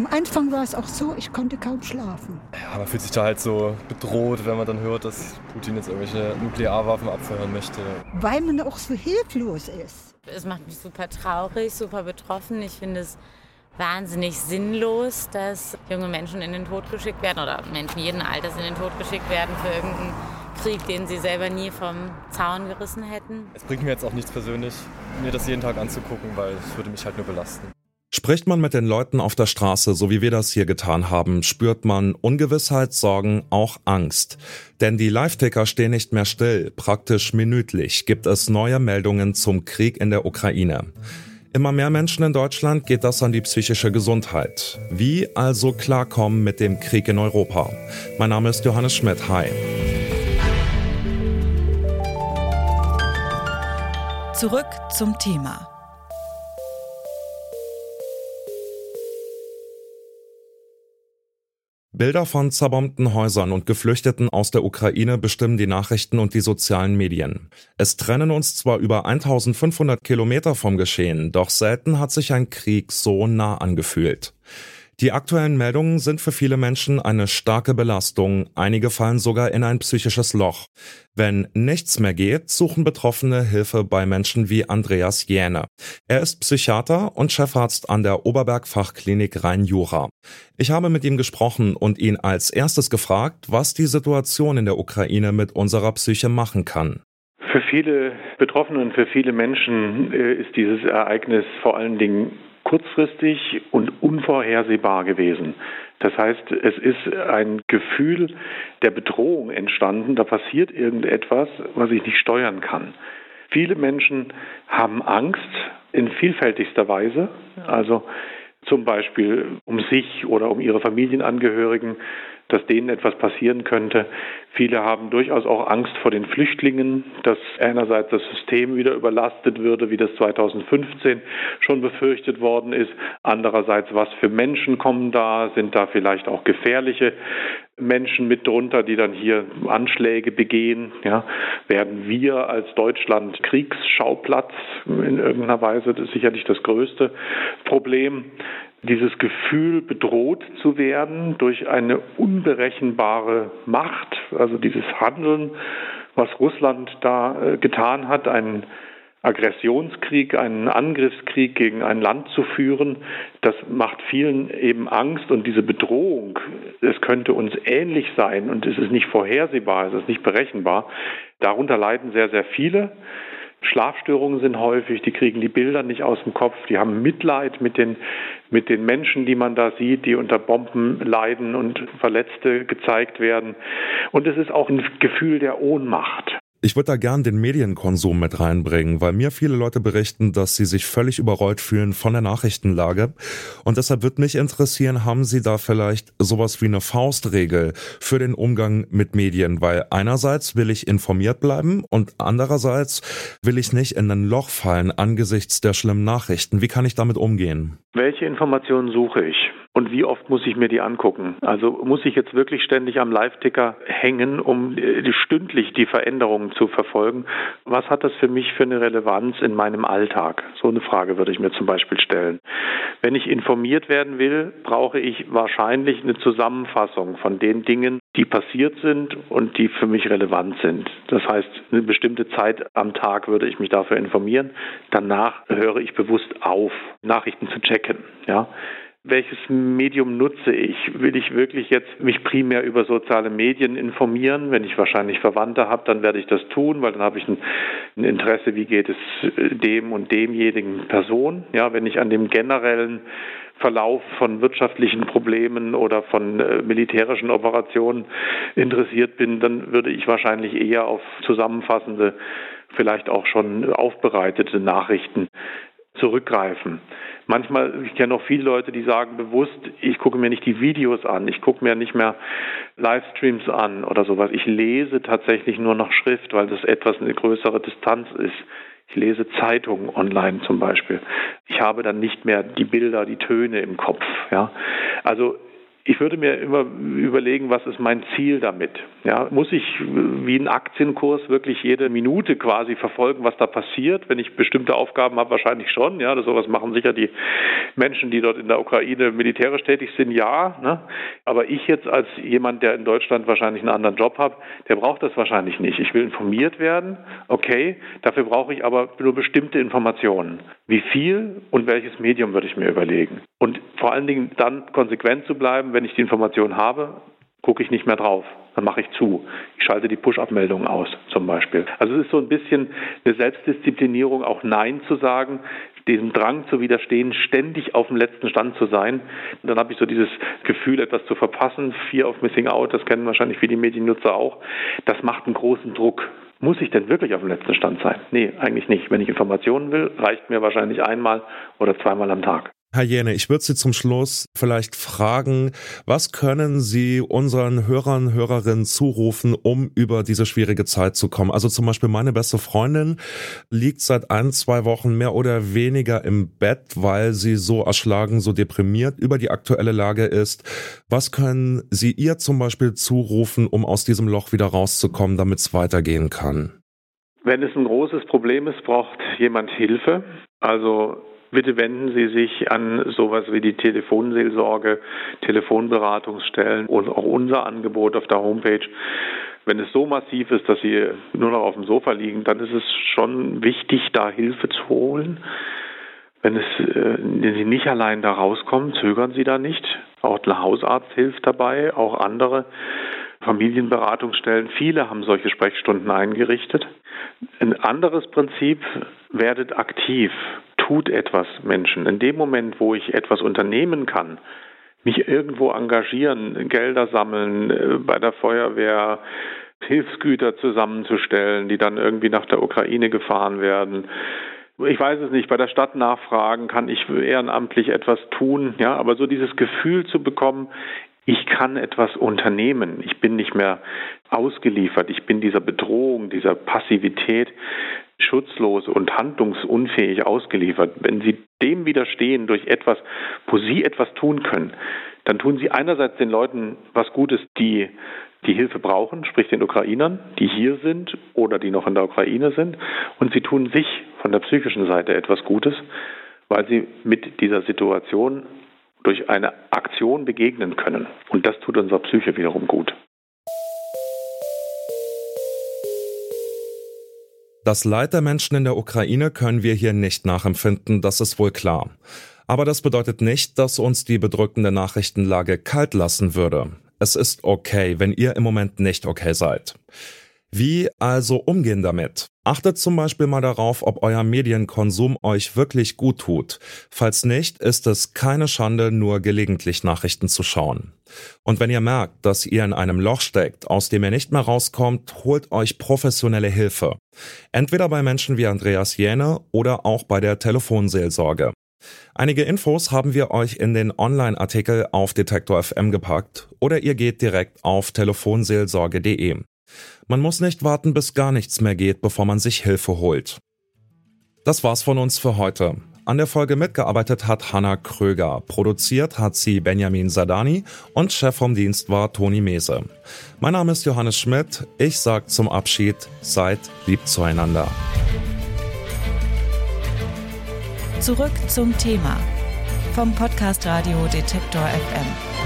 Am Anfang war es auch so, ich konnte kaum schlafen. Ja, man fühlt sich da halt so bedroht, wenn man dann hört, dass Putin jetzt irgendwelche Nuklearwaffen abfeuern möchte. Weil man auch so hilflos ist. Es macht mich super traurig, super betroffen. Ich finde es wahnsinnig sinnlos, dass junge Menschen in den Tod geschickt werden oder Menschen jeden Alters in den Tod geschickt werden für irgendeinen Krieg, den sie selber nie vom Zaun gerissen hätten. Es bringt mir jetzt auch nichts persönlich, mir das jeden Tag anzugucken, weil es würde mich halt nur belasten. Spricht man mit den Leuten auf der Straße, so wie wir das hier getan haben, spürt man Ungewissheit, Sorgen, auch Angst. Denn die Live-Ticker stehen nicht mehr still. Praktisch minütlich gibt es neue Meldungen zum Krieg in der Ukraine. Immer mehr Menschen in Deutschland geht das an die psychische Gesundheit. Wie also klarkommen mit dem Krieg in Europa? Mein Name ist Johannes Schmidt. Hi. Zurück zum Thema. Bilder von zerbombten Häusern und Geflüchteten aus der Ukraine bestimmen die Nachrichten und die sozialen Medien. Es trennen uns zwar über 1500 Kilometer vom Geschehen, doch selten hat sich ein Krieg so nah angefühlt. Die aktuellen Meldungen sind für viele Menschen eine starke Belastung, einige fallen sogar in ein psychisches Loch. Wenn nichts mehr geht, suchen Betroffene Hilfe bei Menschen wie Andreas Jäne. Er ist Psychiater und Chefarzt an der Oberberg Fachklinik Rhein-Jura. Ich habe mit ihm gesprochen und ihn als erstes gefragt, was die Situation in der Ukraine mit unserer Psyche machen kann. Für viele Betroffene und für viele Menschen äh, ist dieses Ereignis vor allen Dingen kurzfristig und unvorhersehbar gewesen. Das heißt, es ist ein Gefühl der Bedrohung entstanden, da passiert irgendetwas, was ich nicht steuern kann. Viele Menschen haben Angst in vielfältigster Weise, also zum Beispiel um sich oder um ihre Familienangehörigen, dass denen etwas passieren könnte. Viele haben durchaus auch Angst vor den Flüchtlingen, dass einerseits das System wieder überlastet würde, wie das 2015 schon befürchtet worden ist. Andererseits, was für Menschen kommen da? Sind da vielleicht auch gefährliche Menschen mit drunter, die dann hier Anschläge begehen? Ja, werden wir als Deutschland Kriegsschauplatz in irgendeiner Weise? Das ist sicherlich das größte Problem dieses Gefühl, bedroht zu werden durch eine unberechenbare Macht, also dieses Handeln, was Russland da äh, getan hat, einen Aggressionskrieg, einen Angriffskrieg gegen ein Land zu führen, das macht vielen eben Angst und diese Bedrohung, es könnte uns ähnlich sein und es ist nicht vorhersehbar, es ist nicht berechenbar. Darunter leiden sehr, sehr viele. Schlafstörungen sind häufig, die kriegen die Bilder nicht aus dem Kopf, die haben Mitleid mit den, mit den Menschen, die man da sieht, die unter Bomben leiden und Verletzte gezeigt werden. Und es ist auch ein Gefühl der Ohnmacht. Ich würde da gern den Medienkonsum mit reinbringen, weil mir viele Leute berichten, dass sie sich völlig überrollt fühlen von der Nachrichtenlage. Und deshalb würde mich interessieren, haben Sie da vielleicht sowas wie eine Faustregel für den Umgang mit Medien? Weil einerseits will ich informiert bleiben und andererseits will ich nicht in ein Loch fallen angesichts der schlimmen Nachrichten. Wie kann ich damit umgehen? Welche Informationen suche ich? Und wie oft muss ich mir die angucken? Also muss ich jetzt wirklich ständig am Live-Ticker hängen, um äh, stündlich die Veränderungen zu verfolgen? Was hat das für mich für eine Relevanz in meinem Alltag? So eine Frage würde ich mir zum Beispiel stellen. Wenn ich informiert werden will, brauche ich wahrscheinlich eine Zusammenfassung von den Dingen, die passiert sind und die für mich relevant sind. Das heißt, eine bestimmte Zeit am Tag würde ich mich dafür informieren. Danach höre ich bewusst auf, Nachrichten zu checken. Ja welches Medium nutze ich? Will ich wirklich jetzt mich primär über soziale Medien informieren? Wenn ich wahrscheinlich Verwandte habe, dann werde ich das tun, weil dann habe ich ein, Interesse, wie geht es dem und demjenigen Person. Ja, wenn ich an dem generellen Verlauf von wirtschaftlichen Problemen oder von äh, militärischen Operationen interessiert bin, dann würde ich wahrscheinlich eher auf zusammenfassende, vielleicht auch schon aufbereitete Nachrichten zurückgreifen. Manchmal, ich kenne auch viele Leute, die sagen bewusst, ich gucke mir nicht die Videos an, ich gucke mir nicht mehr Livestreams an oder sowas. Ich lese tatsächlich nur noch Schrift, weil das etwas eine größere Distanz ist. Ich lese Zeitungen online zum Beispiel. Ich habe dann nicht mehr die Bilder, die Töne im Kopf. Ja, also ich würde mir immer überlegen, was ist mein Ziel damit? Ja, muss ich wie ein Aktienkurs wirklich jede Minute quasi verfolgen, was da passiert? Wenn ich bestimmte Aufgaben habe, wahrscheinlich schon. Ja, das sowas machen sicher die Menschen, die dort in der Ukraine militärisch tätig sind, ja. Ne? Aber ich jetzt als jemand, der in Deutschland wahrscheinlich einen anderen Job hat, der braucht das wahrscheinlich nicht. Ich will informiert werden, okay. Dafür brauche ich aber nur bestimmte Informationen. Wie viel und welches Medium würde ich mir überlegen? Und vor allen Dingen dann konsequent zu bleiben, wenn ich die Information habe, gucke ich nicht mehr drauf. Dann mache ich zu. Ich schalte die Push-Abmeldungen aus, zum Beispiel. Also es ist so ein bisschen eine Selbstdisziplinierung, auch Nein zu sagen, diesem Drang zu widerstehen, ständig auf dem letzten Stand zu sein. Und dann habe ich so dieses Gefühl, etwas zu verpassen. Fear of Missing Out, das kennen wahrscheinlich viele Mediennutzer auch. Das macht einen großen Druck. Muss ich denn wirklich auf dem letzten Stand sein? Nee, eigentlich nicht. Wenn ich Informationen will, reicht mir wahrscheinlich einmal oder zweimal am Tag. Herr Jene, ich würde Sie zum Schluss vielleicht fragen, was können Sie unseren Hörern, Hörerinnen zurufen, um über diese schwierige Zeit zu kommen? Also zum Beispiel meine beste Freundin liegt seit ein, zwei Wochen mehr oder weniger im Bett, weil sie so erschlagen, so deprimiert über die aktuelle Lage ist. Was können Sie ihr zum Beispiel zurufen, um aus diesem Loch wieder rauszukommen, damit es weitergehen kann? Wenn es ein großes Problem ist, braucht jemand Hilfe. Also bitte wenden Sie sich an sowas wie die Telefonseelsorge, Telefonberatungsstellen und auch unser Angebot auf der Homepage. Wenn es so massiv ist, dass Sie nur noch auf dem Sofa liegen, dann ist es schon wichtig, da Hilfe zu holen. Wenn, es, äh, wenn Sie nicht allein da rauskommen, zögern Sie da nicht. Auch der Hausarzt hilft dabei, auch andere Familienberatungsstellen. Viele haben solche Sprechstunden eingerichtet. Ein anderes Prinzip, werdet aktiv tut etwas Menschen. In dem Moment, wo ich etwas unternehmen kann, mich irgendwo engagieren, Gelder sammeln, äh, bei der Feuerwehr Hilfsgüter zusammenzustellen, die dann irgendwie nach der Ukraine gefahren werden. Ich weiß es nicht, bei der Stadt nachfragen, kann ich ehrenamtlich etwas tun, ja, aber so dieses Gefühl zu bekommen, ich kann etwas unternehmen. Ich bin nicht mehr ausgeliefert. Ich bin dieser Bedrohung, dieser Passivität schutzlos und handlungsunfähig ausgeliefert. Wenn Sie dem widerstehen durch etwas, wo Sie etwas tun können, dann tun Sie einerseits den Leuten was Gutes, die die Hilfe brauchen, sprich den Ukrainern, die hier sind oder die noch in der Ukraine sind, und Sie tun sich von der psychischen Seite etwas Gutes, weil Sie mit dieser Situation durch eine Aktion begegnen können. Und das tut unserer Psyche wiederum gut. Das Leid der Menschen in der Ukraine können wir hier nicht nachempfinden, das ist wohl klar. Aber das bedeutet nicht, dass uns die bedrückende Nachrichtenlage kalt lassen würde. Es ist okay, wenn ihr im Moment nicht okay seid. Wie also umgehen damit? Achtet zum Beispiel mal darauf, ob euer Medienkonsum euch wirklich gut tut. Falls nicht, ist es keine Schande, nur gelegentlich Nachrichten zu schauen. Und wenn ihr merkt, dass ihr in einem Loch steckt, aus dem ihr nicht mehr rauskommt, holt euch professionelle Hilfe. Entweder bei Menschen wie Andreas Jäne oder auch bei der Telefonseelsorge. Einige Infos haben wir euch in den Online-Artikel auf Detektor FM gepackt oder ihr geht direkt auf telefonseelsorge.de. Man muss nicht warten, bis gar nichts mehr geht, bevor man sich Hilfe holt. Das war's von uns für heute. An der Folge mitgearbeitet hat Hanna Kröger, produziert hat sie Benjamin Sadani und Chef vom Dienst war Toni Mese. Mein Name ist Johannes Schmidt, ich sag zum Abschied, seid lieb zueinander. Zurück zum Thema vom Podcast Radio Detektor FM.